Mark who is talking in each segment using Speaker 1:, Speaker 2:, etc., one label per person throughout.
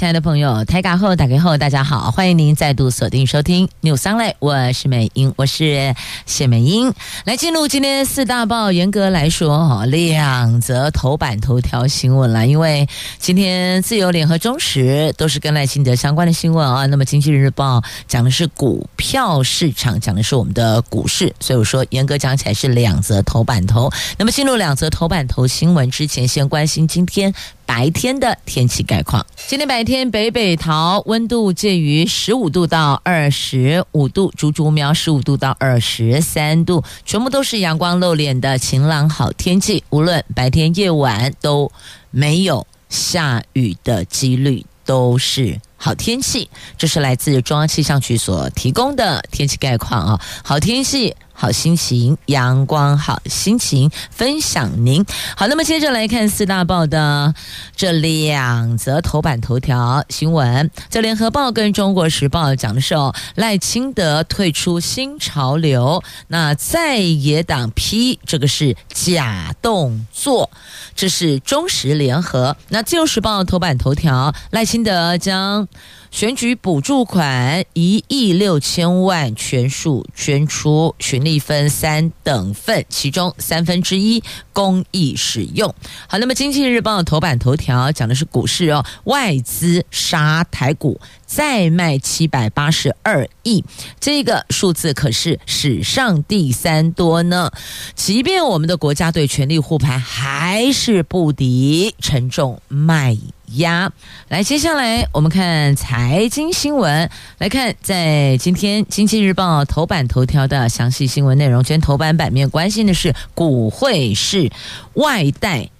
Speaker 1: 亲爱的朋友，台港后打开后，大家好，欢迎您再度锁定收听《new sound》，我是美英，我是谢美英。来进入今天四大报，严格来说，哈，两则头版头条新闻了。因为今天自由联合中时都是跟赖清德相关的新闻啊。那么经济日报讲的是股票市场，讲的是我们的股市，所以我说严格讲起来是两则头版头。那么进入两则头版头新闻之前，先关心今天。白天的天气概况，今天白天北北桃温度介于十五度到二十五度，竹竹苗十五度到二十三度，全部都是阳光露脸的晴朗好天气，无论白天夜晚都没有下雨的几率，都是好天气。这是来自中央气象局所提供的天气概况啊，好天气。好心情，阳光好心情，分享您。好，那么接着来看四大报的这两则头版头条新闻。在联合报跟中国时报讲的是，赖清德退出新潮流，那在野党批这个是假动作，这是中时联合。那旧时报头版头条，赖清德将。选举补助款一亿六千万全数捐出，循例分三等份，其中三分之一公益使用。好，那么经济日报头版头条讲的是股市哦，外资杀台股再卖七百八十二亿，这个数字可是史上第三多呢。即便我们的国家队全力护盘，还是不敌沉重卖压。来，接下来我们看财经新闻。来看，在今天《经济日报》头版头条的详细新闻内容。今天头版版面关心的是股汇市外贷，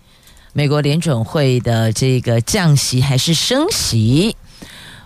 Speaker 1: 美国联准会的这个降息还是升息？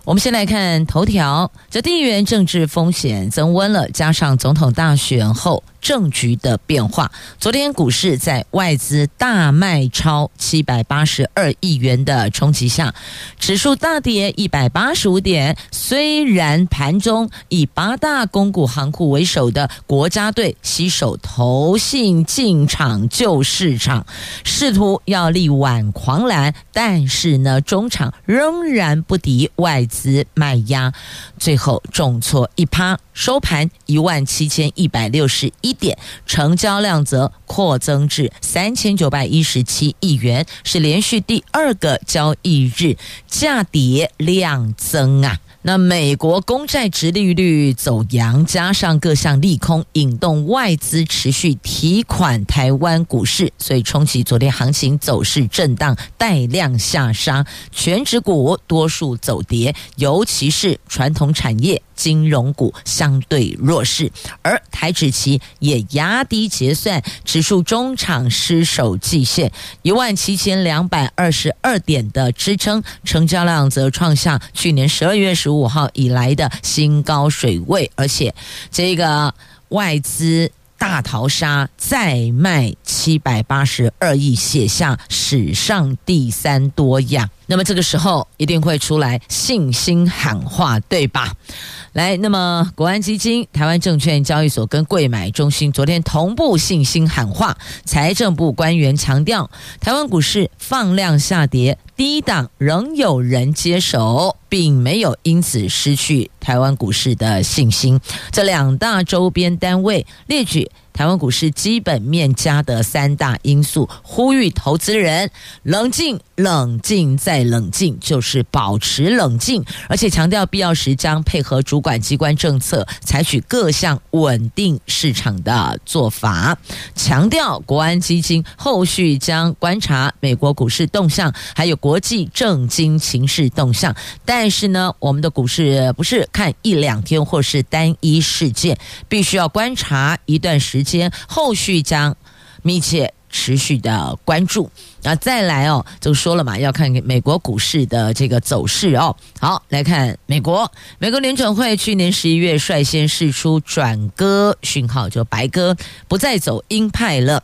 Speaker 1: 我们先来看头条，这地缘政治风险增温了，加上总统大选后。政局的变化。昨天股市在外资大卖超七百八十二亿元的冲击下，指数大跌一百八十五点。虽然盘中以八大公股行库为首的国家队携手投信进场救市场，试图要力挽狂澜，但是呢，中场仍然不敌外资卖压，最后重挫一趴。收盘一万七千一百六十一点，成交量则扩增至三千九百一十七亿元，是连续第二个交易日价跌量增啊。那美国公债殖利率走扬，加上各项利空引动外资持续提款台湾股市，所以冲击昨天行情走势震荡，带量下杀，全指股多数走跌，尤其是传统产业。金融股相对弱势，而台指期也压低结算，指数中场失守季线一万七千两百二十二点的支撑，成交量则创下去年十二月十五号以来的新高水位，而且这个外资。大逃杀再卖七百八十二亿，写下史上第三多样。那么这个时候一定会出来信心喊话，对吧？来，那么国安基金、台湾证券交易所跟贵买中心昨天同步信心喊话。财政部官员强调，台湾股市放量下跌，低档仍有人接手，并没有因此失去台湾股市的信心。这两大周边单位列举。台湾股市基本面加的三大因素，呼吁投资人冷静、冷静再冷静，就是保持冷静，而且强调必要时将配合主管机关政策，采取各项稳定市场的做法。强调国安基金后续将观察美国股市动向，还有国际政经情势动向。但是呢，我们的股市不是看一两天或是单一事件，必须要观察一段时间。后续将密切持续的关注。那再来哦，就说了嘛，要看美国股市的这个走势哦。好，来看美国，美国联准会去年十一月率先试出转鸽讯号，就白鸽不再走鹰派了。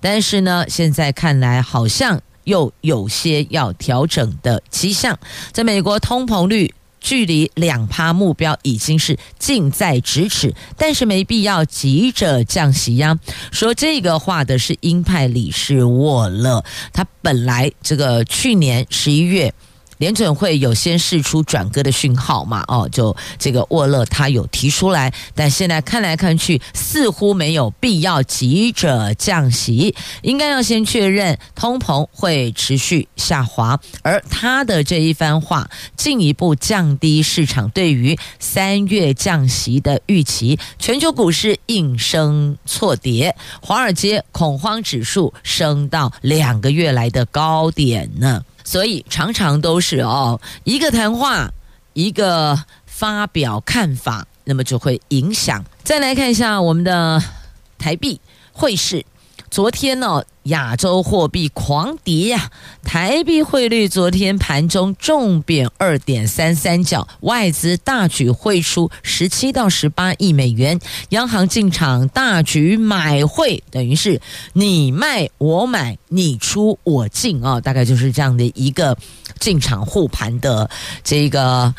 Speaker 1: 但是呢，现在看来好像又有些要调整的迹象。在美国，通膨率。距离两趴目标已经是近在咫尺，但是没必要急着降息呀。说这个话的是鹰派理事沃勒，他本来这个去年十一月。联准会有先试出转鸽的讯号嘛？哦，就这个沃勒他有提出来，但现在看来看去似乎没有必要急着降息，应该要先确认通膨会持续下滑，而他的这一番话进一步降低市场对于三月降息的预期，全球股市应声错跌，华尔街恐慌指数升到两个月来的高点呢。所以常常都是哦，一个谈话，一个发表看法，那么就会影响。再来看一下我们的台币汇市。昨天呢，亚洲货币狂跌呀，台币汇率昨天盘中重贬二点三三角，外资大举汇出十七到十八亿美元，央行进场大举买汇，等于是你卖我买，你出我进啊，大概就是这样的一个进场护盘的这个。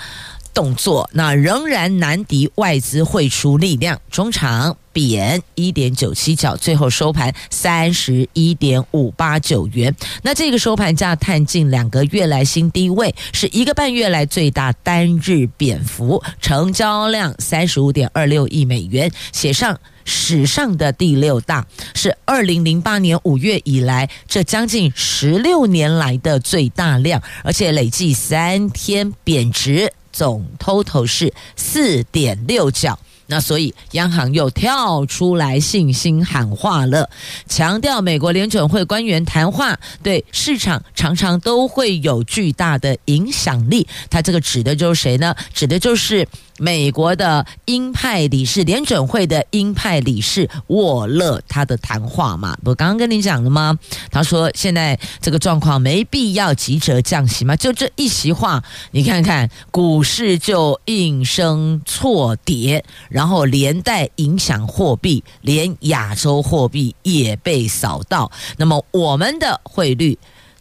Speaker 1: 动作那仍然难敌外资汇出力量，中场贬一点九七角，最后收盘三十一点五八九元。那这个收盘价探近两个月来新低位，是一个半月来最大单日贬幅，成交量三十五点二六亿美元，写上史上的第六大，是二零零八年五月以来这将近十六年来的最大量，而且累计三天贬值。总 total 是四点六角，那所以央行又跳出来信心喊话了，强调美国联准会官员谈话对市场常常都会有巨大的影响力。他这个指的就是谁呢？指的就是。美国的鹰派理事联准会的鹰派理事沃勒他的谈话嘛，不刚刚跟你讲了吗？他说现在这个状况没必要急着降息嘛，就这一席话，你看看股市就应声错跌，然后连带影响货币，连亚洲货币也被扫到，那么我们的汇率。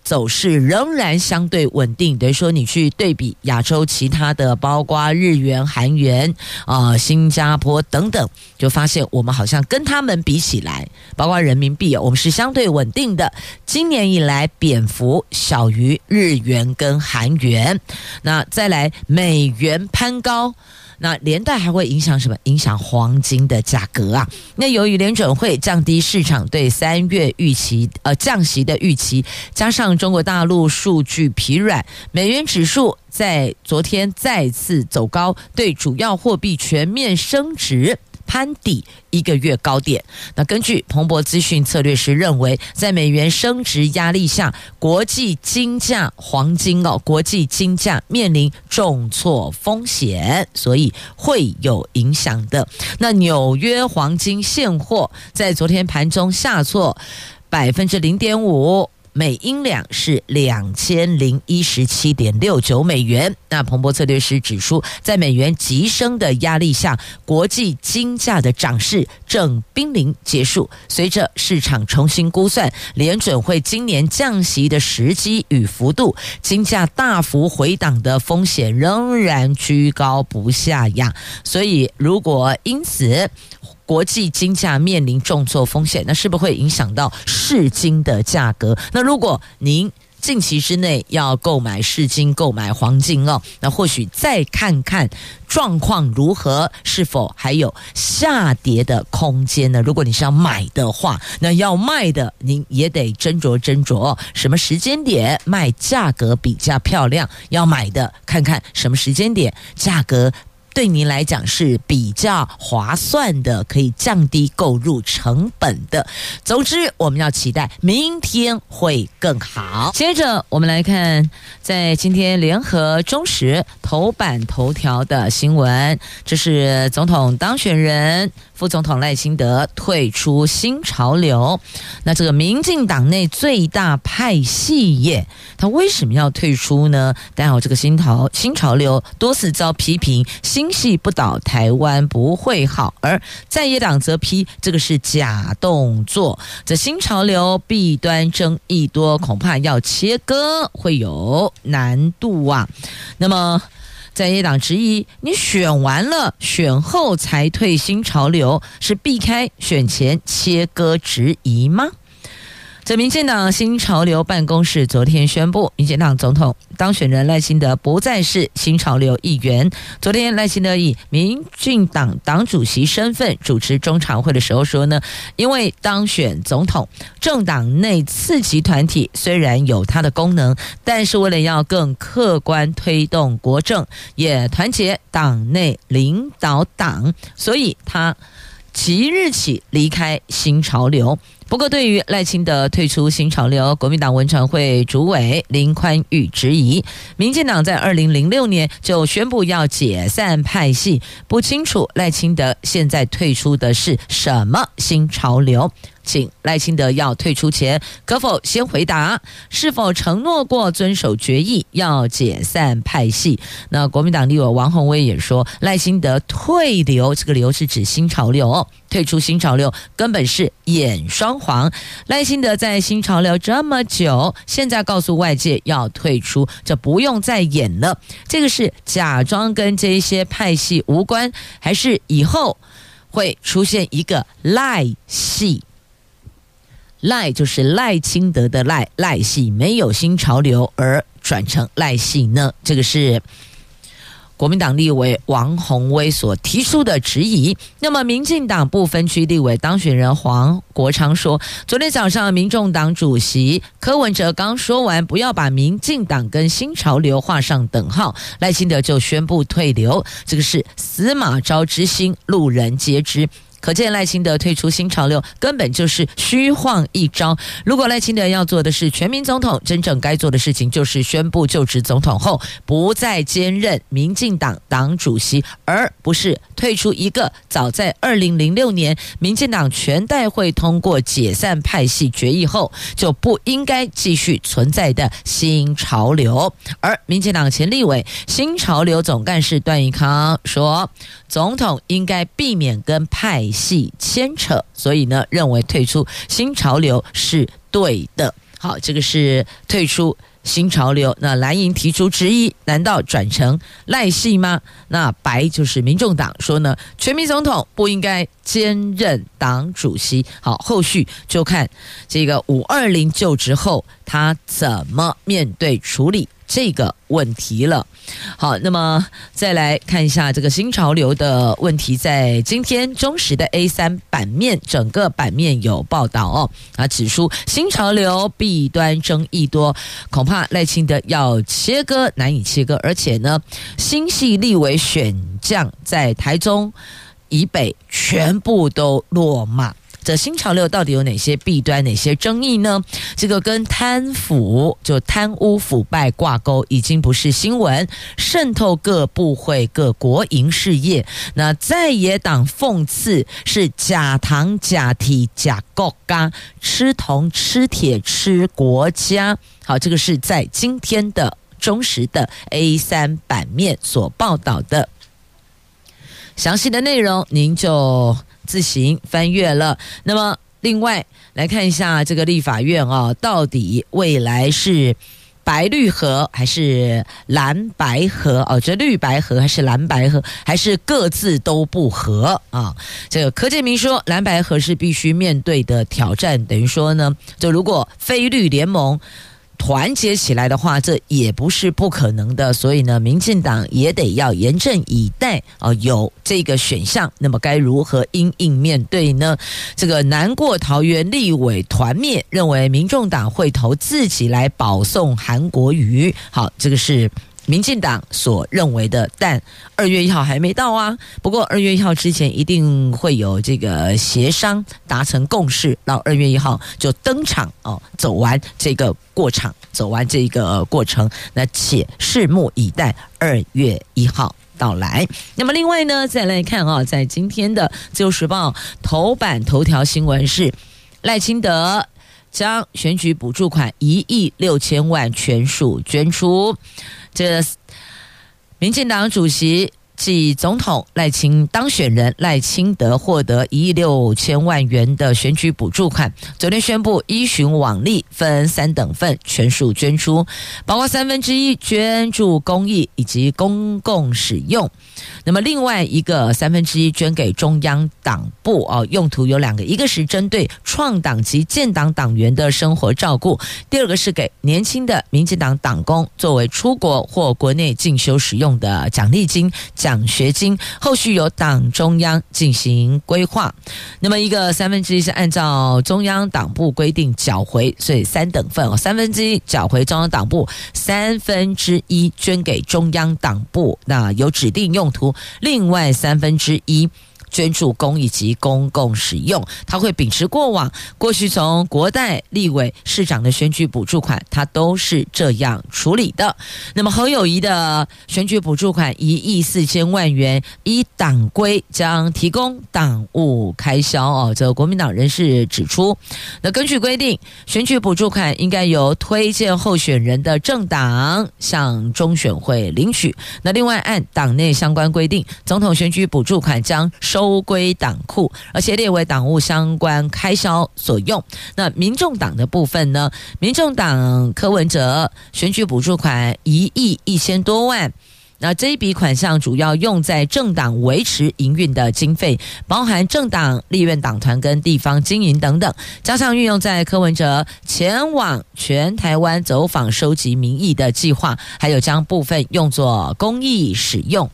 Speaker 1: 走势仍然相对稳定，等于说你去对比亚洲其他的，包括日元、韩元啊、新加坡等等，就发现我们好像跟他们比起来，包括人民币，我们是相对稳定的。今年以来贬幅小于日元跟韩元，那再来美元攀高。那连带还会影响什么？影响黄金的价格啊！那由于联准会降低市场对三月预期呃降息的预期，加上中国大陆数据疲软，美元指数在昨天再次走高，对主要货币全面升值。攀底一个月高点。那根据彭博资讯策略师认为，在美元升值压力下，国际金价黄金哦，国际金价面临重挫风险，所以会有影响的。那纽约黄金现货在昨天盘中下挫百分之零点五。每英两是两千零一十七点六九美元。那彭博策略师指出，在美元急升的压力下，国际金价的涨势正濒临结束。随着市场重新估算联准会今年降息的时机与幅度，金价大幅回档的风险仍然居高不下呀。所以，如果因此，国际金价面临重挫风险，那是不是会影响到市金的价格？那如果您近期之内要购买市金、购买黄金哦，那或许再看看状况如何，是否还有下跌的空间呢？如果你是要买的话，那要卖的您也得斟酌斟酌，什么时间点卖价格比较漂亮？要买的看看什么时间点价格。对您来讲是比较划算的，可以降低购入成本的。总之，我们要期待明天会更好。接着，我们来看在今天联合中时头版头条的新闻，这是总统当选人。副总统赖清德退出新潮流，那这个民进党内最大派系耶，他为什么要退出呢？但好，这个新潮新潮流多次遭批评，新系不倒，台湾不会好。而在野党则批这个是假动作，这新潮流弊端争议多，恐怕要切割会有难度啊。那么。在野党质疑，你选完了，选后才退新潮流，是避开选前切割质疑吗？这民进党新潮流办公室昨天宣布，民进党总统当选人赖清德不再是新潮流一员。昨天赖清德以民进党党主席身份主持中常会的时候说呢，因为当选总统，政党内次级团体虽然有它的功能，但是为了要更客观推动国政，也团结党内领导党，所以他即日起离开新潮流。不过，对于赖清德退出新潮流，国民党文传会主委林宽裕质疑，民进党在二零零六年就宣布要解散派系，不清楚赖清德现在退出的是什么新潮流。请赖清德要退出前，可否先回答是否承诺过遵守决议要解散派系？那国民党立委王鸿薇也说，赖清德退流，这个流是指新潮流哦，退出新潮流根本是演双簧。赖清德在新潮流这么久，现在告诉外界要退出，这不用再演了。这个是假装跟这些派系无关，还是以后会出现一个赖系？赖就是赖清德的赖，赖系没有新潮流而转成赖系呢？这个是国民党立委王宏威所提出的质疑。那么，民进党不分区立委当选人黄国昌说，昨天早上民众党主席柯文哲刚说完不要把民进党跟新潮流画上等号，赖清德就宣布退流，这个是司马昭之心，路人皆知。可见赖清德退出新潮流根本就是虚晃一招。如果赖清德要做的是全民总统，真正该做的事情就是宣布就职总统后不再兼任民进党党主席，而不是退出一个早在二零零六年民进党全代会通过解散派系决议后就不应该继续存在的新潮流。而民进党前立委新潮流总干事段宜康说，总统应该避免跟派。系牵扯，所以呢，认为退出新潮流是对的。好，这个是退出新潮流。那蓝营提出质疑，难道转成赖系吗？那白就是民众党说呢，全民总统不应该兼任党主席。好，后续就看这个五二零就职后他怎么面对处理。这个问题了，好，那么再来看一下这个新潮流的问题，在今天中时的 A 三版面，整个版面有报道哦，啊，指出新潮流弊端争议多，恐怕赖清德要切割难以切割，而且呢，新系立委选将在台中以北全部都落马。这新潮流到底有哪些弊端、哪些争议呢？这个跟贪腐、就贪污腐败挂钩，已经不是新闻，渗透各部会、各国营事业。那在野党讽刺是假糖、假体、假国家，吃铜、吃铁、吃国家。好，这个是在今天的中时的 A 三版面所报道的详细的内容，您就。自行翻阅了。那么，另外来看一下这个立法院啊，到底未来是白绿合还是蓝白合？哦，这绿白合还是蓝白合，还是各自都不合啊？这个柯建铭说，蓝白合是必须面对的挑战。等于说呢，就如果非绿联盟。团结起来的话，这也不是不可能的。所以呢，民进党也得要严阵以待啊，有这个选项，那么该如何因应面对呢？这个难过桃园立委团灭，认为民众党会投自己来保送韩国瑜。好，这个是。民进党所认为的，但二月一号还没到啊。不过二月一号之前一定会有这个协商达成共识，到二月一号就登场哦，走完这个过场，走完这个过程。那且拭目以待二月一号到来。那么另外呢，再来看啊，在今天的自由时报头版头条新闻是赖清德将选举补助款一亿六千万全数捐出。这民进党主席继总统赖清当选人赖清德获得一亿六千万元的选举补助款，昨天宣布依循往例分三等份全数捐出，包括三分之一捐助公益以及公共使用。那么另外一个三分之一捐给中央党部哦，用途有两个，一个是针对创党及建党党员的生活照顾，第二个是给年轻的民进党党工作为出国或国内进修使用的奖励金。奖学金后续由党中央进行规划，那么一个三分之一是按照中央党部规定缴回，所以三等份哦，三分之一缴回中央党部，三分之一捐给中央党部，那有指定用途，另外三分之一。捐助公益及公共使用，他会秉持过往过去从国代、立委、市长的选举补助款，他都是这样处理的。那么侯友谊的选举补助款一亿四千万元，依党规将提供党务开销哦。这国民党人士指出，那根据规定，选举补助款应该由推荐候选人的政党向中选会领取。那另外按党内相关规定，总统选举补助款将收归党库，而且列为党务相关开销所用。那民众党的部分呢？民众党柯文哲选举补助款一亿一千多万，那这一笔款项主要用在政党维持营运的经费，包含政党、立院党团跟地方经营等等，加上运用在柯文哲前往全台湾走访收集民意的计划，还有将部分用作公益使用。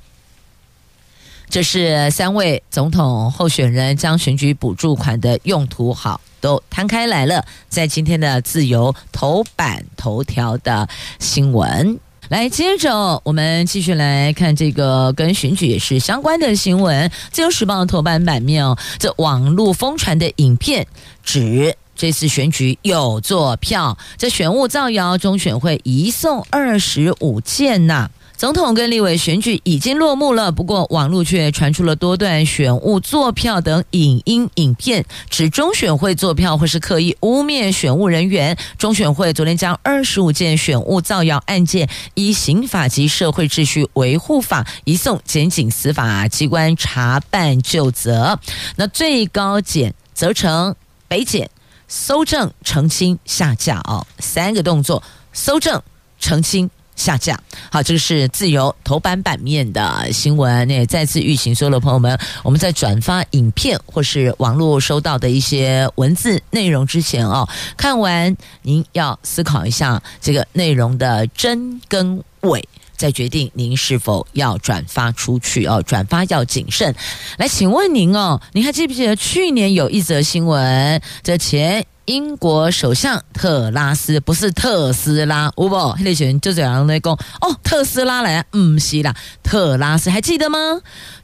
Speaker 1: 这是三位总统候选人将选举补助款的用途好都摊开来了，在今天的自由头版头条的新闻。来，接着我们继续来看这个跟选举也是相关的新闻。自由时报头版版面哦，这网络疯传的影片指这次选举有作票，这选务造谣，中选会移送二十五件呐。总统跟立委选举已经落幕了，不过网络却传出了多段选务作票等影音影片，指中选会作票或是刻意污蔑选务人员。中选会昨天将二十五件选务造谣案件依刑法及社会秩序维护法移送检警司法机关查办究责。那最高检责成北检搜证澄清下架哦，三个动作：搜证澄清。下架，好，这个是自由头版版面的新闻。那也再次预请所有的朋友们，我们在转发影片或是网络收到的一些文字内容之前哦，看完您要思考一下这个内容的真跟伪，再决定您是否要转发出去哦。转发要谨慎。来，请问您哦，您还记不记得去年有一则新闻？这前。英国首相特拉斯不是特斯拉，有无？那群就这样来讲哦，特斯拉来，嗯，是啦，特拉斯还记得吗？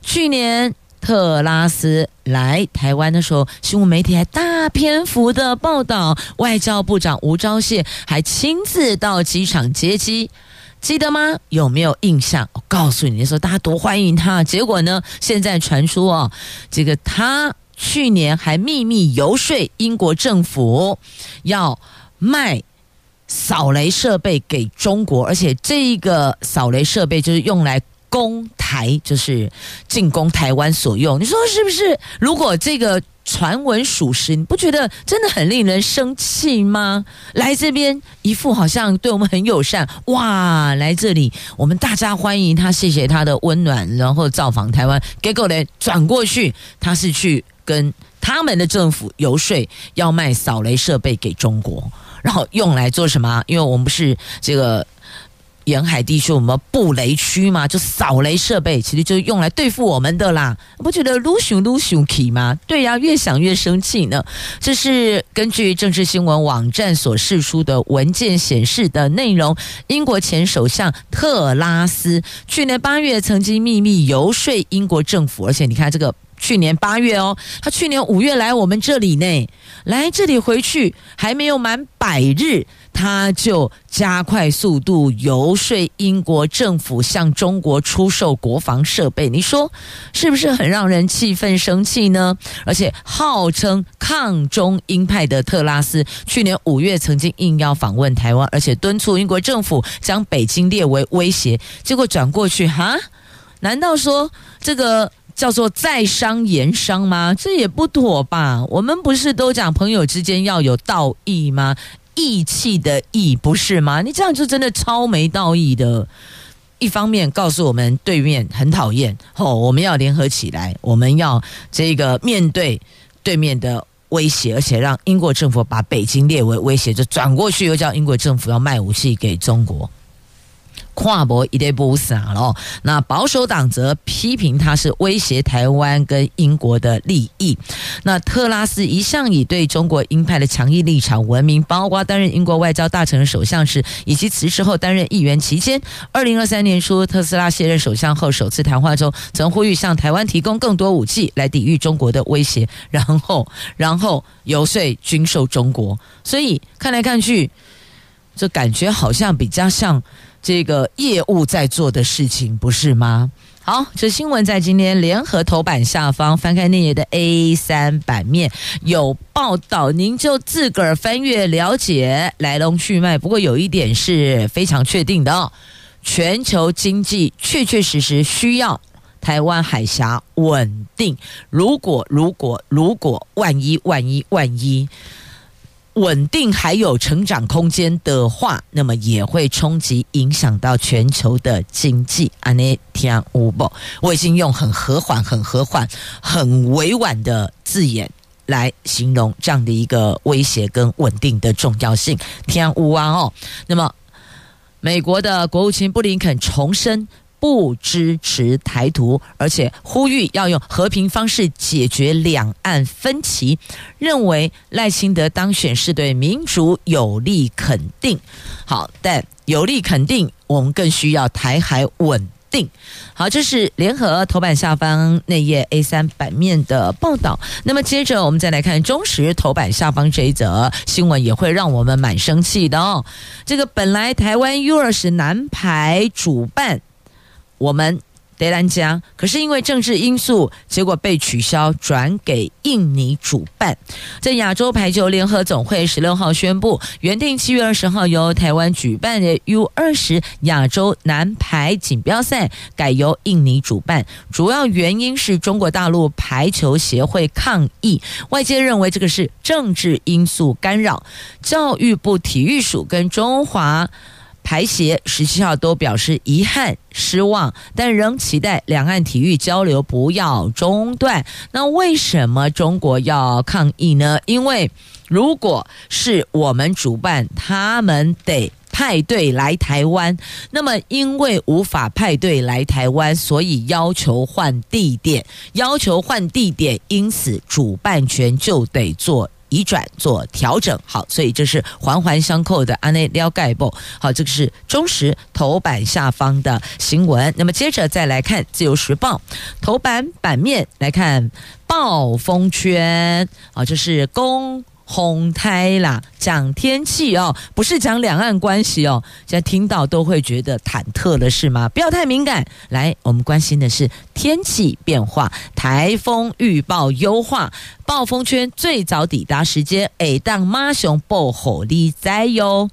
Speaker 1: 去年特拉斯来台湾的时候，新闻媒体还大篇幅的报道，外交部长吴钊燮还亲自到机场接机，记得吗？有没有印象？我告诉你，那时候大家多欢迎他，结果呢，现在传出哦，这个他。去年还秘密游说英国政府要卖扫雷设备给中国，而且这一个扫雷设备就是用来攻台，就是进攻台湾所用。你说是不是？如果这个传闻属实，你不觉得真的很令人生气吗？来这边一副好像对我们很友善，哇！来这里我们大家欢迎他，谢谢他的温暖，然后造访台湾。结果呢，转过去他是去。跟他们的政府游说，要卖扫雷设备给中国，然后用来做什么？因为我们不是这个沿海地区，我们布雷区嘛，就扫雷设备其实就是用来对付我们的啦。不觉得撸熊撸熊气吗？对呀，越想越生气呢。这是根据政治新闻网站所释出的文件显示的内容。英国前首相特拉斯去年八月曾经秘密游说英国政府，而且你看这个。去年八月哦，他去年五月来我们这里呢，来这里回去还没有满百日，他就加快速度游说英国政府向中国出售国防设备，你说是不是很让人气愤生气呢？而且号称抗中鹰派的特拉斯，去年五月曾经应邀访问台湾，而且敦促英国政府将北京列为威胁，结果转过去哈。难道说这个叫做在商言商吗？这也不妥吧？我们不是都讲朋友之间要有道义吗？义气的义不是吗？你这样就真的超没道义的。一方面告诉我们对面很讨厌，哦，我们要联合起来，我们要这个面对对面的威胁，而且让英国政府把北京列为威胁，就转过去又叫英国政府要卖武器给中国。跨博一堆不傻了，那保守党则批评他是威胁台湾跟英国的利益。那特拉斯一向以对中国鹰派的强硬立场闻名，包括担任英国外交大臣的首相时，以及辞职后担任议员期间。二零二三年初，特斯拉卸任首相后，首次谈话中曾呼吁向台湾提供更多武器来抵御中国的威胁，然后然后游说军售中国。所以看来看去，这感觉好像比较像。这个业务在做的事情不是吗？好，这新闻在今天联合头版下方翻开那页的 A 三版面有报道，您就自个儿翻阅了解来龙去脉。不过有一点是非常确定的哦，全球经济确确实实需要台湾海峡稳定。如果如果如果万一万一万一。稳定还有成长空间的话，那么也会冲击影响到全球的经济。安内天乌不，我已经用很和缓、很和缓、很委婉的字眼来形容这样的一个威胁跟稳定的重要性。天乌啊哦，那么美国的国务卿布林肯重申。不支持台独，而且呼吁要用和平方式解决两岸分歧，认为赖清德当选是对民主有利肯定。好，但有利肯定，我们更需要台海稳定。好，这是联合头版下方那页 A 三版面的报道。那么接着我们再来看中时头版下方这一则新闻，也会让我们蛮生气的哦。这个本来台湾 U 二十男排主办。我们德兰加，可是因为政治因素，结果被取消，转给印尼主办。在亚洲排球联合总会十六号宣布，原定七月二十号由台湾举办的 U 二十亚洲男排锦标赛，改由印尼主办。主要原因是中国大陆排球协会抗议，外界认为这个是政治因素干扰。教育部体育署跟中华。台协十七号都表示遗憾、失望，但仍期待两岸体育交流不要中断。那为什么中国要抗议呢？因为如果是我们主办，他们得派队来台湾，那么因为无法派队来台湾，所以要求换地点，要求换地点，因此主办权就得做。移转做调整，好，所以这是环环相扣的。安内了解不？好，这个是中时头版下方的新闻。那么接着再来看自由时报头版版面，来看暴风圈啊，这是公。红胎啦，讲天气哦，不是讲两岸关系哦。现在听到都会觉得忐忑了，是吗？不要太敏感。来，我们关心的是天气变化，台风预报优化，暴风圈最早抵达时间，哎，当妈熊不火力在哟。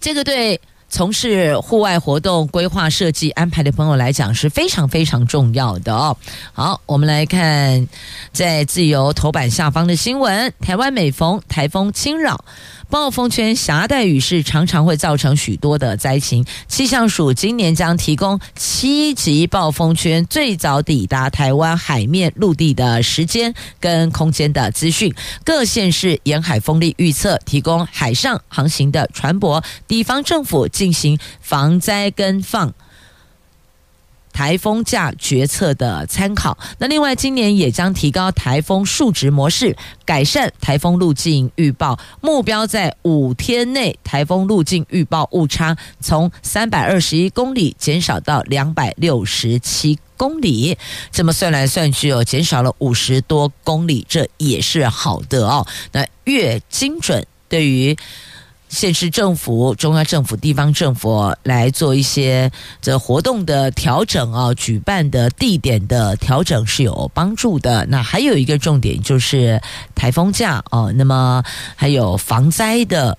Speaker 1: 这个对。从事户外活动规划设计安排的朋友来讲是非常非常重要的哦。好，我们来看在自由头版下方的新闻：台湾每逢台风侵扰。暴风圈狭带雨势常常会造成许多的灾情。气象署今年将提供七级暴风圈最早抵达台湾海面陆地的时间跟空间的资讯，各县市沿海风力预测，提供海上航行的船舶、地方政府进行防灾跟放。台风假决策的参考。那另外，今年也将提高台风数值模式，改善台风路径预报，目标在五天内台风路径预报误差从三百二十一公里减少到两百六十七公里。这么算来算去哦，减少了五十多公里，这也是好的哦。那越精准，对于。县市政府、中央政府、地方政府来做一些这活动的调整啊，举办的地点的调整是有帮助的。那还有一个重点就是台风假哦，那么还有防灾的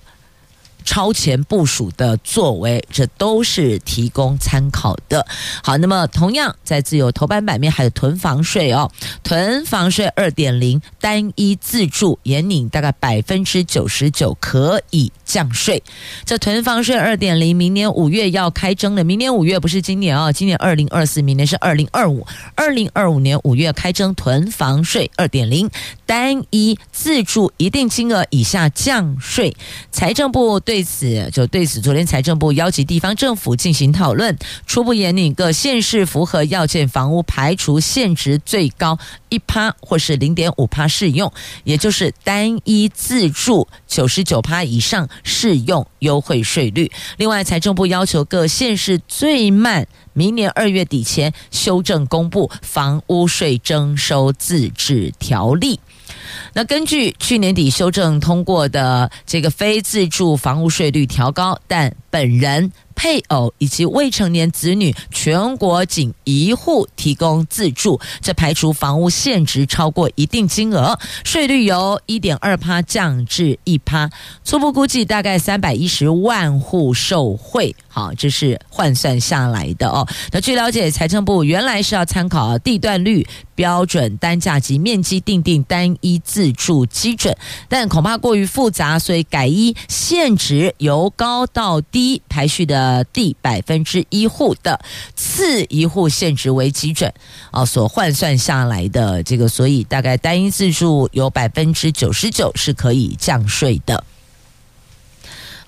Speaker 1: 超前部署的作为，这都是提供参考的。好，那么同样在自由头版版面还有囤房税哦，囤房税二点零单一自住延领大概百分之九十九可以降税。这囤房税二点零明年五月要开征的，明年五月不是今年啊、哦，今年二零二四，明年是二零二五，二零二五年五月开征囤房税二点零单一自住一定金额以下降税。财政部对此就对此，昨天财政部邀集地方政府进行讨论，初步研拟各县市符合要件房屋排除现值最高一趴或是零点五趴适用，也就是单一自住九十九趴以上适用优惠税率。另外，财政部要求各县市最慢明年二月底前修正公布房屋税征收自治条例。那根据去年底修正通过的这个非自住房屋税率调高，但本人。配偶以及未成年子女，全国仅一户提供自住，这排除房屋现值超过一定金额，税率由一点二趴降至一趴，初步估计大概三百一十万户受惠。好，这是换算下来的哦。那据了解，财政部原来是要参考地段率标准、单价及面积定定单一自住基准，但恐怕过于复杂，所以改依现值由高到低排序的。第百分之一户的次一户现值为基准啊，所换算下来的这个，所以大概单一自住有百分之九十九是可以降税的。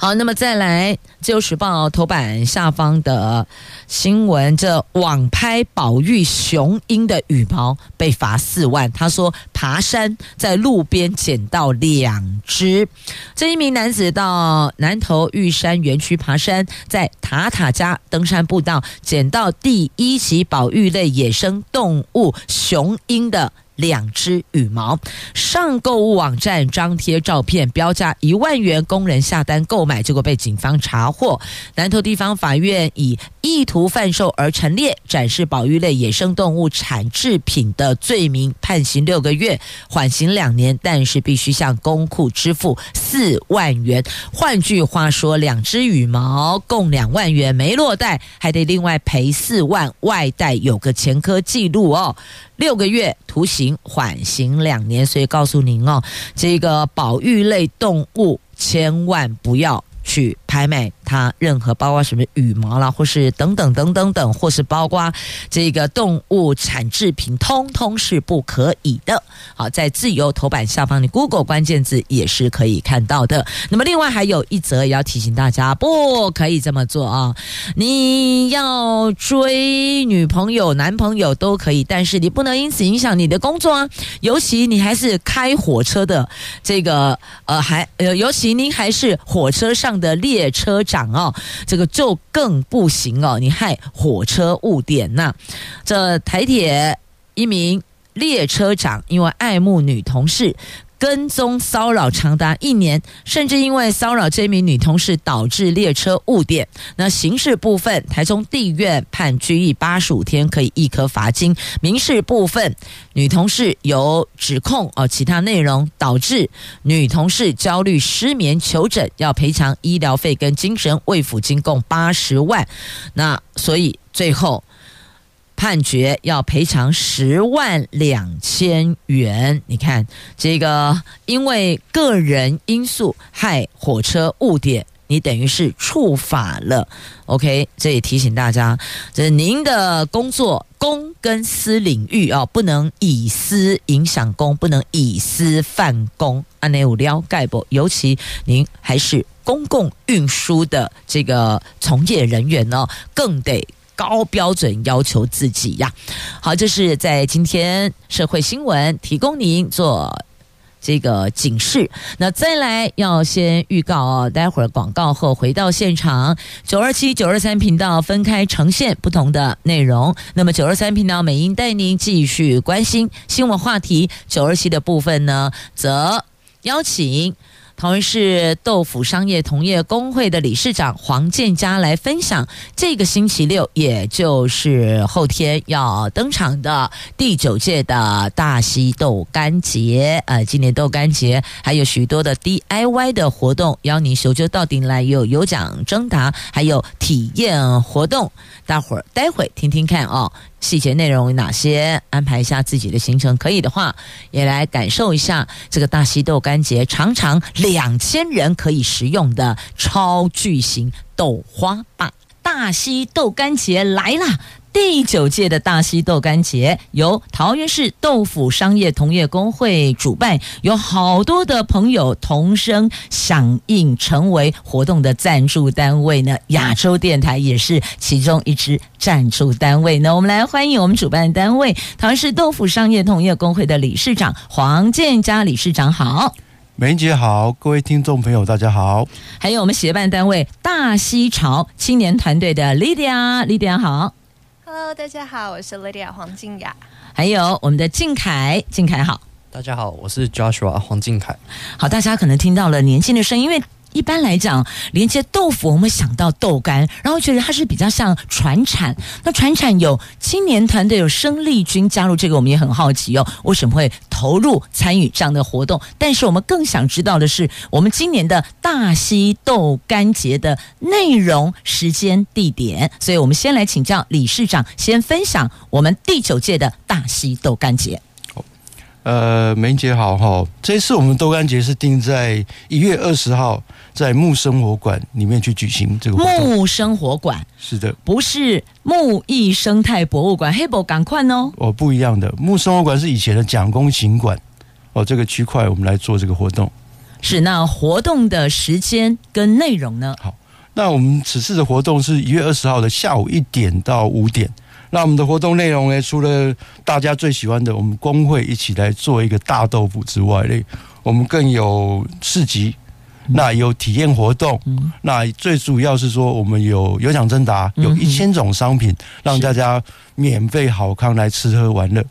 Speaker 1: 好，那么再来，《自由时报》头版下方的新闻，这网拍宝玉雄鹰的羽毛被罚四万。他说，爬山在路边捡到两只。这一名男子到南投玉山园区爬山，在塔塔加登山步道捡到第一级宝玉类野生动物雄鹰的。两只羽毛，上购物网站张贴照片，标价一万元，工人下单购买，结果被警方查获。南投地方法院以意图贩售而陈列展示保育类野生动物产制品的罪名，判刑六个月，缓刑两年，但是必须向公库支付四万元。换句话说，两只羽毛共两万元没落袋，还得另外赔四万，外带有个前科记录哦。六个月徒刑，缓刑两年，所以告诉您哦，这个保育类动物千万不要去拍卖。它任何包括什么羽毛啦，或是等等等等等，或是包括这个动物产制品，通通是不可以的。好，在自由头版下方，你 Google 关键字也是可以看到的。那么，另外还有一则也要提醒大家，不可以这么做啊！你要追女朋友、男朋友都可以，但是你不能因此影响你的工作啊。尤其你还是开火车的这个呃，还呃，尤其您还是火车上的列列车长。哦，这个就更不行哦！你害火车误点呐、这台铁一名列车长因为爱慕女同事，跟踪骚扰长达一年，甚至因为骚扰这名女同事导致列车误点。那刑事部分，台中地院判拘役八十五天，可以一科罚金；民事部分，女同事有指控哦，其他内容导致女同事焦虑失眠求诊，要赔偿医疗费跟精神慰抚金共八十万。那所以最后。判决要赔偿十万两千元。你看这个，因为个人因素害火车误点，你等于是触法了。OK，这也提醒大家，这您的工作公跟私领域啊，不能以私影响公，不能以私犯公。安内有了解不？尤其您还是公共运输的这个从业人员呢，更得。高标准要求自己呀！好，这是在今天社会新闻提供您做这个警示。那再来要先预告哦，待会儿广告后回到现场，九二七、九二三频道分开呈现不同的内容。那么九二三频道美英带您继续关心新闻话题，九二七的部分呢，则邀请。桃园市豆腐商业同业公会的理事长黄建佳来分享，这个星期六，也就是后天要登场的第九届的大溪豆干节。呃，今年豆干节还有许多的 DIY 的活动，邀您修就到顶来，有有奖征答，还有体验活动，大伙儿待会听听看哦。细节内容有哪些？安排一下自己的行程，可以的话也来感受一下这个大溪豆干节，常常两千人可以食用的超巨型豆花吧。大溪豆干节来啦！第九届的大溪豆干节由桃园市豆腐商业同业工会主办，有好多的朋友同声响应，成为活动的赞助单位呢。亚洲电台也是其中一支赞助单位呢。我们来欢迎我们主办单位桃园市豆腐商业同业工会的理事长黄建佳理事长好，
Speaker 2: 梅姐好，各位听众朋友大家好，
Speaker 1: 还有我们协办单位大溪潮青年团队的 Lydia，Lydia 好。
Speaker 3: Hello，大家好，我是 Lydia 黄静雅，
Speaker 1: 还有我们的静凯，静凯好，
Speaker 4: 大家好，我是 Joshua 黄靖凯，
Speaker 1: 好，大家可能听到了年轻的声音，因为。一般来讲，连接豆腐，我们会想到豆干，然后觉得它是比较像传产。那传产有青年团队有生力军加入这个，我们也很好奇哦，为什么会投入参与这样的活动？但是我们更想知道的是，我们今年的大溪豆干节的内容、时间、地点。所以我们先来请教理事长，先分享我们第九届的大溪豆干节。
Speaker 2: 呃，梅姐好哈，这一次我们豆干节是定在一月二十号，在木生活馆里面去举行这个活动。
Speaker 1: 木生活馆
Speaker 2: 是的，
Speaker 1: 不是木艺生态博物馆，黑博赶快哦。
Speaker 2: 哦，不一样的，木生活馆是以前的蒋公行馆哦，这个区块我们来做这个活动。
Speaker 1: 是，那活动的时间跟内容呢？
Speaker 2: 好，那我们此次的活动是一月二十号的下午一点到五点。那我们的活动内容呢，除了大家最喜欢的我们工会一起来做一个大豆腐之外呢，我们更有市集，那有体验活动，那最主要是说我们有有奖征答，有一千种商品让大家免费好康来吃喝玩乐。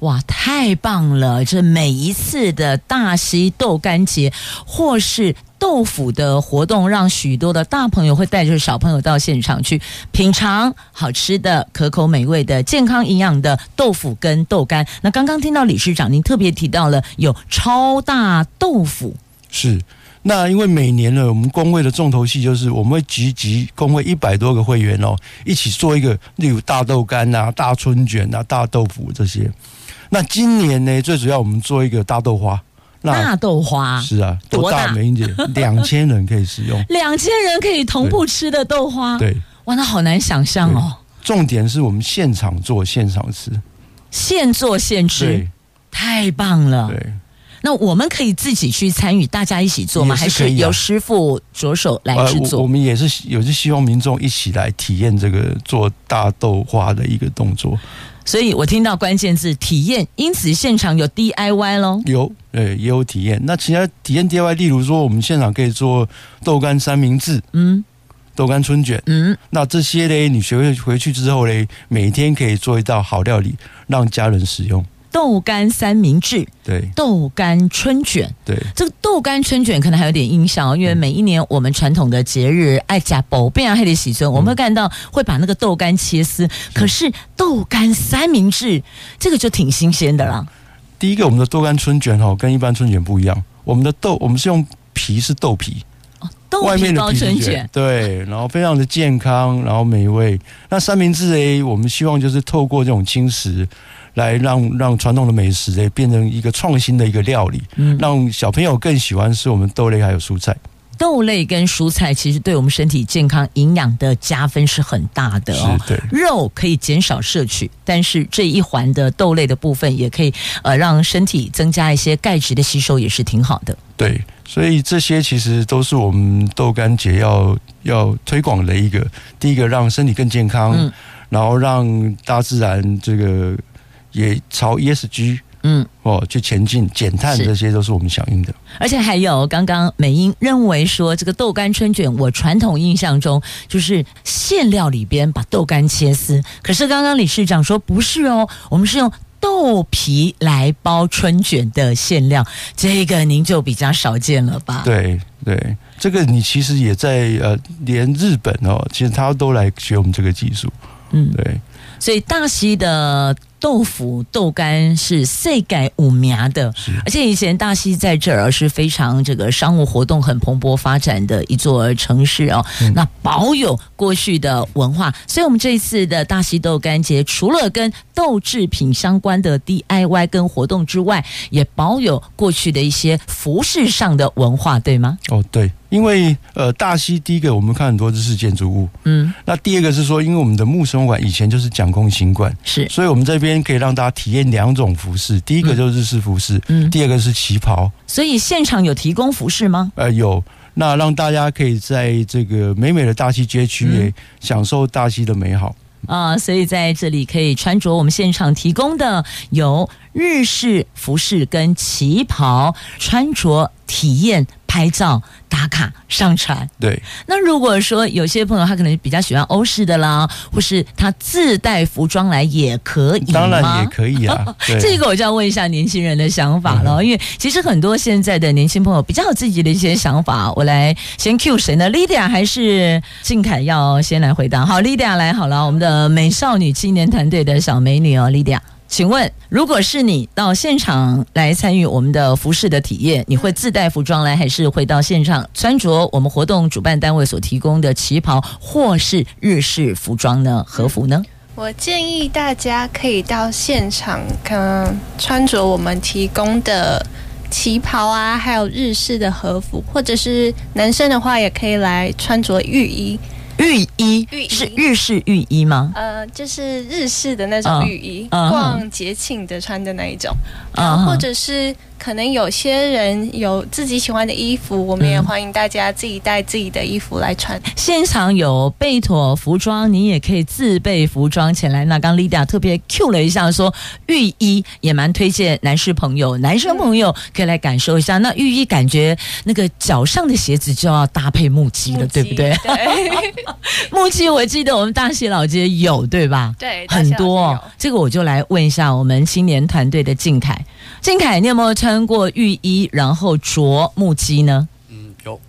Speaker 1: 哇，太棒了！这每一次的大溪豆干节，或是豆腐的活动，让许多的大朋友会带着小朋友到现场去品尝好吃的、可口美味的、健康营养的豆腐跟豆干。那刚刚听到理事长您特别提到了有超大豆腐，
Speaker 2: 是。那因为每年呢，我们工会的重头戏就是我们会集集工会一百多个会员哦，一起做一个，例如大豆干啊、大春卷啊、大豆腐这些。那今年呢，最主要我们做一个大豆花。那
Speaker 1: 大豆花
Speaker 2: 是啊，
Speaker 1: 多大？
Speaker 2: 美英姐，两千人可以使用，
Speaker 1: 两千人可以同步吃的豆花。
Speaker 2: 对，
Speaker 1: 哇，那好难想象哦。
Speaker 2: 重点是我们现场做，现场吃，
Speaker 1: 现做现吃，太棒了。
Speaker 2: 对，
Speaker 1: 那我们可以自己去参与，大家一起做吗？是啊、还是由师傅着手来制作、
Speaker 2: 呃我？我们也是，也是希望民众一起来体验这个做大豆花的一个动作。
Speaker 1: 所以我听到关键字体验，因此现场有 DIY 喽。
Speaker 2: 有，对，也有体验。那其他体验 DIY，例如说，我们现场可以做豆干三明治，嗯，豆干春卷，嗯，那这些嘞，你学会回去之后嘞，每天可以做一道好料理，让家人使用。
Speaker 1: 豆干三明治，
Speaker 2: 对，
Speaker 1: 豆干春卷，
Speaker 2: 对，
Speaker 1: 这个豆干春卷可能还有点印象哦，因为每一年我们传统的节日爱加宝贝啊，还得喜尊，我们会看到会把那个豆干切丝，可是豆干三明治这个就挺新鲜的啦。
Speaker 2: 第一个，我们的豆干春卷哈，跟一般春卷不一样，我们的豆我们是用皮是豆皮，
Speaker 1: 哦，豆皮包春卷，
Speaker 2: 对，然后非常的健康，然后美味。那三明治诶，我们希望就是透过这种轻食。来让让传统的美食诶变成一个创新的一个料理，嗯，让小朋友更喜欢吃我们豆类还有蔬菜。
Speaker 1: 豆类跟蔬菜其实对我们身体健康营养的加分是很大的哦。肉可以减少摄取，但是这一环的豆类的部分也可以呃让身体增加一些钙质的吸收，也是挺好的。
Speaker 2: 对，所以这些其实都是我们豆干节要要推广的一个第一个让身体更健康，嗯，然后让大自然这个。也朝 ESG，嗯，哦，去前进，减碳，这些都是我们响应的。
Speaker 1: 而且还有，刚刚美英认为说，这个豆干春卷，我传统印象中就是馅料里边把豆干切丝，可是刚刚理事长说不是哦，我们是用豆皮来包春卷的馅料，这个您就比较少见了吧？
Speaker 2: 对对，这个你其实也在呃，连日本哦，其实他都来学我们这个技术。嗯，对。
Speaker 1: 所以大溪的豆腐豆干是世改五名的，而且以前大溪在这儿是非常这个商务活动很蓬勃发展的一座城市哦。嗯、那保有过去的文化，所以我们这一次的大溪豆干节，除了跟豆制品相关的 DIY 跟活动之外，也保有过去的一些服饰上的文化，对吗？
Speaker 2: 哦，对。因为呃，大溪第一个我们看很多日式建筑物，嗯，那第二个是说，因为我们的木生馆以前就是蒋公行馆，
Speaker 1: 是，
Speaker 2: 所以我们这边可以让大家体验两种服饰，第一个就是日式服饰，嗯，第二个是旗袍。
Speaker 1: 所以现场有提供服饰吗？
Speaker 2: 呃，有，那让大家可以在这个美美的大溪街区也享受大溪的美好
Speaker 1: 啊，所以在这里可以穿着我们现场提供的有日式服饰跟旗袍，穿着体验。拍照打卡上传，
Speaker 2: 对。
Speaker 1: 那如果说有些朋友他可能比较喜欢欧式的啦，或是他自带服装来也可以？
Speaker 2: 当然也可以啊。
Speaker 1: 这个我就要问一下年轻人的想法了，嗯、因为其实很多现在的年轻朋友比较有自己的一些想法。我来先 cue 谁呢？Lydia 还是靖凯要先来回答？好，Lydia 来好了，我们的美少女青年团队的小美女哦，Lydia。请问，如果是你到现场来参与我们的服饰的体验，你会自带服装来，还是会到现场穿着我们活动主办单位所提供的旗袍或是日式服装呢？和服呢？
Speaker 3: 我建议大家可以到现场，看穿着我们提供的旗袍啊，还有日式的和服，或者是男生的话，也可以来穿着浴衣。
Speaker 1: 浴衣，浴衣是日式浴衣吗？
Speaker 3: 呃，就是日式的那种浴衣，哦、逛节庆的穿的那一种，或者是。可能有些人有自己喜欢的衣服，我们也欢迎大家自己带自己的衣服来穿。
Speaker 1: 嗯、现场有备妥服装，你也可以自备服装前来。那刚 Lydia 特别 Q 了一下说，说浴衣也蛮推荐男士朋友、男生朋友可以来感受一下。嗯、那浴衣感觉那个脚上的鞋子就要搭配木屐了，对不对？
Speaker 3: 对，
Speaker 1: 木屐我记得我们大溪老街有，对吧？
Speaker 3: 对，
Speaker 1: 很多。这个我就来问一下我们青年团队的靖凯。靖凯，你有没有穿过浴衣，然后着木屐呢？
Speaker 4: 嗯，有。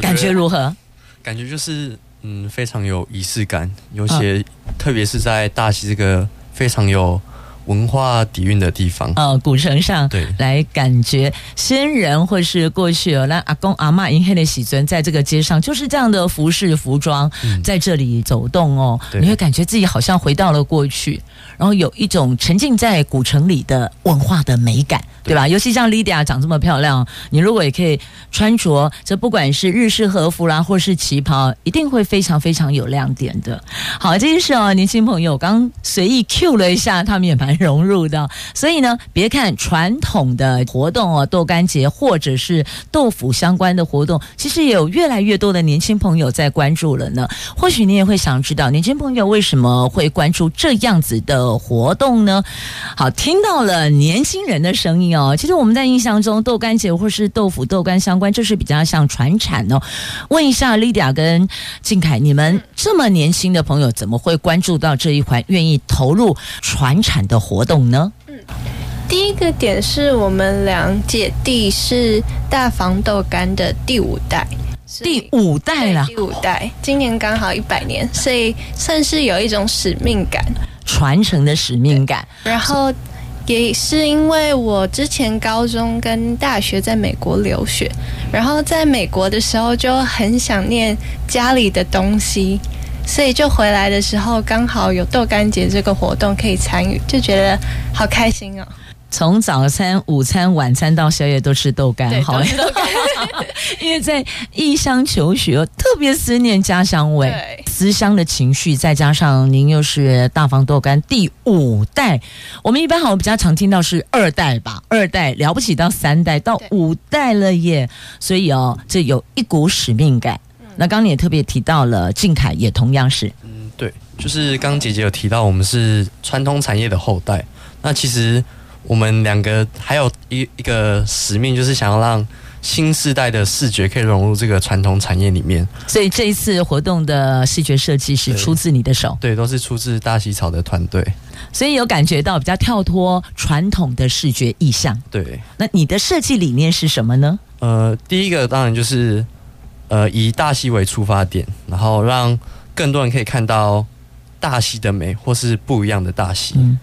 Speaker 1: 感觉如何？
Speaker 4: 感觉就是嗯，非常有仪式感，有些、嗯、特别是在大溪这个非常有。文化底蕴的地方，
Speaker 1: 呃，古城上，对，来感觉先人或是过去有那阿公阿嬷迎黑的喜尊，在这个街上就是这样的服饰服装，在这里走动哦，嗯、你会感觉自己好像回到了过去，然后有一种沉浸在古城里的文化的美感，对吧？对，尤其像 Lydia 长这么漂亮，你如果也可以穿着这不管是日式和服啦，或是旗袍，一定会非常非常有亮点的。好，这些是哦，年轻朋友刚随意 Q 了一下，他们也蛮。融入的，所以呢，别看传统的活动哦，豆干节或者是豆腐相关的活动，其实也有越来越多的年轻朋友在关注了呢。或许你也会想知道，年轻朋友为什么会关注这样子的活动呢？好，听到了年轻人的声音哦。其实我们在印象中，豆干节或是豆腐豆干相关，这是比较像传产哦。问一下莉迪亚跟静凯，你们这么年轻的朋友，怎么会关注到这一环，愿意投入传产的活动呢？嗯，
Speaker 3: 第一个点是我们两姐弟是大房豆干的第五代，
Speaker 1: 第五代了，
Speaker 3: 第五代，今年刚好一百年，所以算是有一种使命感，
Speaker 1: 传承的使命感。
Speaker 3: 然后也是因为我之前高中跟大学在美国留学，然后在美国的时候就很想念家里的东西。所以就回来的时候，刚好有豆干节这个活动可以参与，就觉得好开心哦。
Speaker 1: 从早餐、午餐、晚餐到宵夜都吃豆
Speaker 3: 干，
Speaker 1: 好，豆干。因为在异乡求学，特别思念家乡味，思乡的情绪，再加上您又是大房豆干第五代，我们一般好像比较常听到是二代吧，二代了不起到三代到五代了耶，所以哦，这有一股使命感。那刚刚你也特别提到了靖凯，也同样是，
Speaker 4: 嗯，对，就是刚刚姐姐有提到我们是传统产业的后代。那其实我们两个还有一一个使命，就是想要让新世代的视觉可以融入这个传统产业里面。
Speaker 1: 所以这一次活动的视觉设计是出自你的手？
Speaker 4: 对，都是出自大溪草的团队。
Speaker 1: 所以有感觉到比较跳脱传统的视觉意象。
Speaker 4: 对，
Speaker 1: 那你的设计理念是什么呢？
Speaker 4: 呃，第一个当然就是呃以大溪为出发点，然后让更多人可以看到大溪的美，或是不一样的大溪。
Speaker 1: 嗯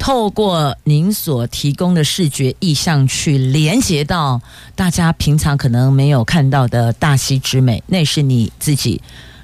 Speaker 1: 透过您所提供的视觉意象，去连接到大家平常可能没有看到的大溪之美，那是你自己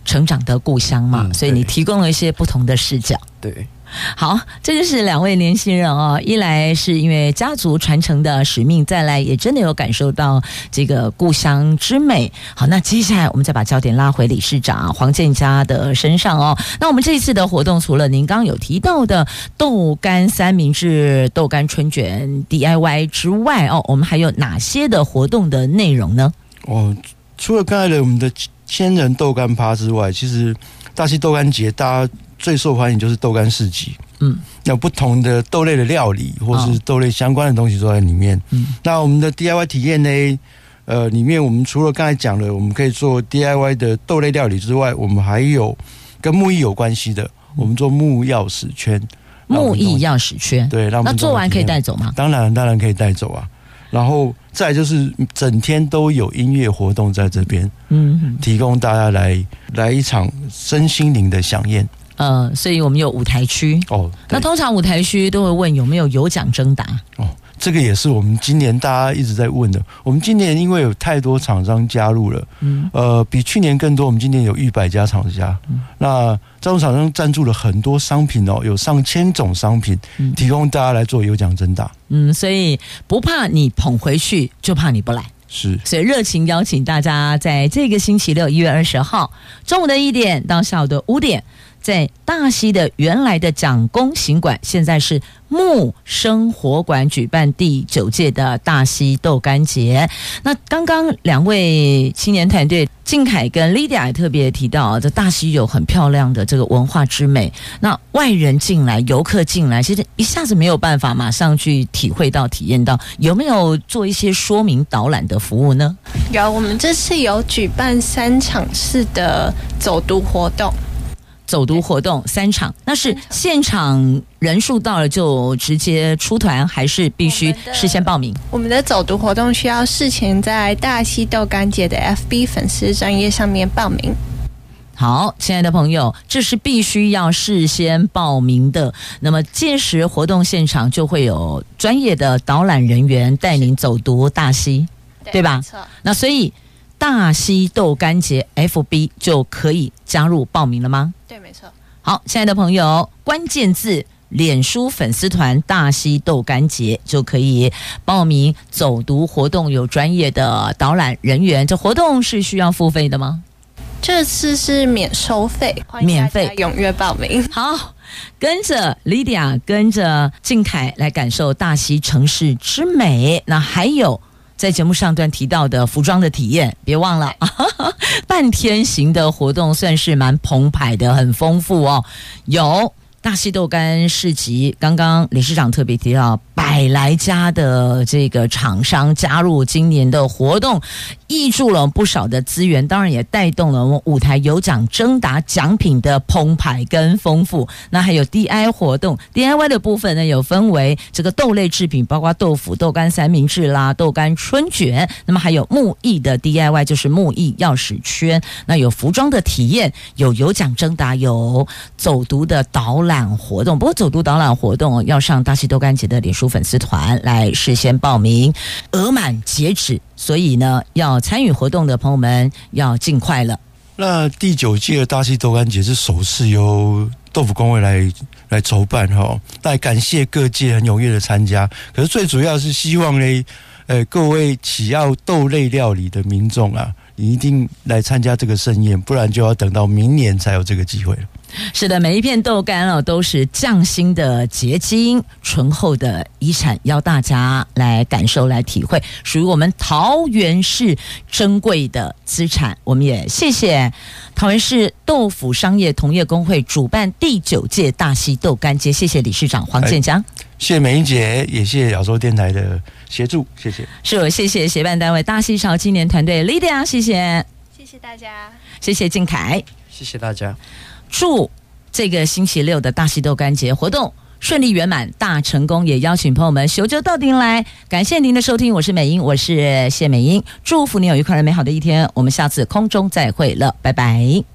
Speaker 1: 成长的故乡嘛？嗯，所以你提供了一些不同的视角。
Speaker 4: 对。
Speaker 1: 好，这就是两位年轻人哦。一来是因为家族传承的使命，再来也真的有感受到这个故乡之美。好，那接下来我们再把焦点拉回理事长黄健嘉的身上哦。那我们这一次的活动，除了您刚刚有提到的豆干三明治、豆干春卷 DIY 之外哦，我们还有哪些的活动的内容呢？
Speaker 2: 哦，除了刚才的我们的千人豆干趴之外，其实大溪豆干节大家。最受欢迎就是豆干市集，嗯，有不同的豆类的料理，或是豆类相关的东西都在里面。嗯，那我们的 DIY 体验呢？呃，里面我们除了刚才讲的，我们可以做 DIY 的豆类料理之外，我们还有跟木艺有关系的，我们做木钥匙圈。
Speaker 1: 木艺钥匙圈，
Speaker 2: 对，
Speaker 1: 那做完可以带走吗？
Speaker 2: 当然，当然可以带走啊。然后再就是整天都有音乐活动在这边，嗯，提供大家来来一场身心灵的饗宴。
Speaker 1: 呃，所以我们有舞台区哦。那通常舞台区都会问有没有有奖征答
Speaker 2: 哦。这个也是我们今年大家一直在问的。我们今年因为有太多厂商加入了，嗯，呃，比去年更多。我们今年有一百家厂家，嗯、那这种厂商赞助了很多商品哦，有上千种商品，提供大家来做有奖征答。
Speaker 1: 嗯，所以不怕你捧回去，就怕你不来。
Speaker 2: 是，
Speaker 1: 所以热情邀请大家在这个星期六一月二十号中午的一点到下午的五点。在大溪的原来的蒋公行馆，现在是木生活馆举办第九届的大溪豆干节。那刚刚两位青年团队静凯跟 Lydia 也特别提到，这大溪有很漂亮的这个文化之美。那外人进来，游客进来，其实一下子没有办法马上去体会到、体验到。有没有做一些说明导览的服务呢？
Speaker 3: 有，我们这次有举办三场式的走读活动。
Speaker 1: 走读活动三场，那是现场人数到了就直接出团，还是必须事先报名？
Speaker 3: 我们的走读活动需要事前在大溪豆干节的 FB 粉丝专业上面报名。
Speaker 1: 好，亲爱的朋友，这是必须要事先报名的。那么届时活动现场就会有专业的导览人员带您走读大溪，对，对吧？那所以。大溪豆干节 FB 就可以加入报名了吗？
Speaker 3: 对，没错。
Speaker 1: 好，亲爱的朋友，关键字脸书粉丝团大溪豆干节就可以报名走读活动，有专业的导览人员。这活动是需要付费的吗？
Speaker 3: 这次是免收费，
Speaker 1: 免费，
Speaker 3: 踊跃报名。
Speaker 1: 好，跟着 Lydia，跟着静凯来感受大溪城市之美。那还有。在节目上段提到的服装的体验，别忘了，半天型的活动算是蛮澎湃的，很丰富哦，有。大溪豆干市集，刚刚理事长特别提到，百来家的这个厂商加入今年的活动，挹注了不少的资源，当然也带动了我们舞台有奖征答奖品的澎湃跟丰富。那还有 DI 活动，DIY 的部分呢，有分为这个豆类制品，包括豆腐、豆干三明治啦、豆干春卷。那么还有木艺的 DIY，就是木艺钥匙圈。那有服装的体验，有有奖征答，有走读的导览。活动，不过走读导览活动要上大溪豆干节的脸书粉丝团来事先报名，额满截止，所以呢，要参与活动的朋友们要尽快了。
Speaker 2: 那第九届的大溪豆干节是首次由豆腐工会来来筹办哈，来感谢各界很踊跃的参加。可是最主要是希望呢，呃，各位喜爱豆类料理的民众啊，你一定来参加这个盛宴，不然就要等到明年才有这个机会了。
Speaker 1: 是的，每一片豆干哦，都是匠心的结晶，醇厚的遗产，要大家来感受、来体会，属于我们桃园市珍贵的资产。我们也谢谢桃园市豆腐商业同业工会主办第九届大溪豆干节，谢谢理事长黄建江，
Speaker 2: 谢谢美英姐，也谢谢亚洲电台的协助，谢谢。
Speaker 1: 是，我谢谢协办单位大溪潮青年团队 Lydia，谢谢，
Speaker 3: 谢谢大家，
Speaker 1: 谢谢静凯，
Speaker 4: 谢谢大家。
Speaker 1: 祝这个星期六的大溪豆干节活动顺利圆满、大成功，也邀请朋友们修就到顶来。感谢您的收听，我是美英，我是谢美英，祝福你有愉快而美好的一天。我们下次空中再会了，拜拜。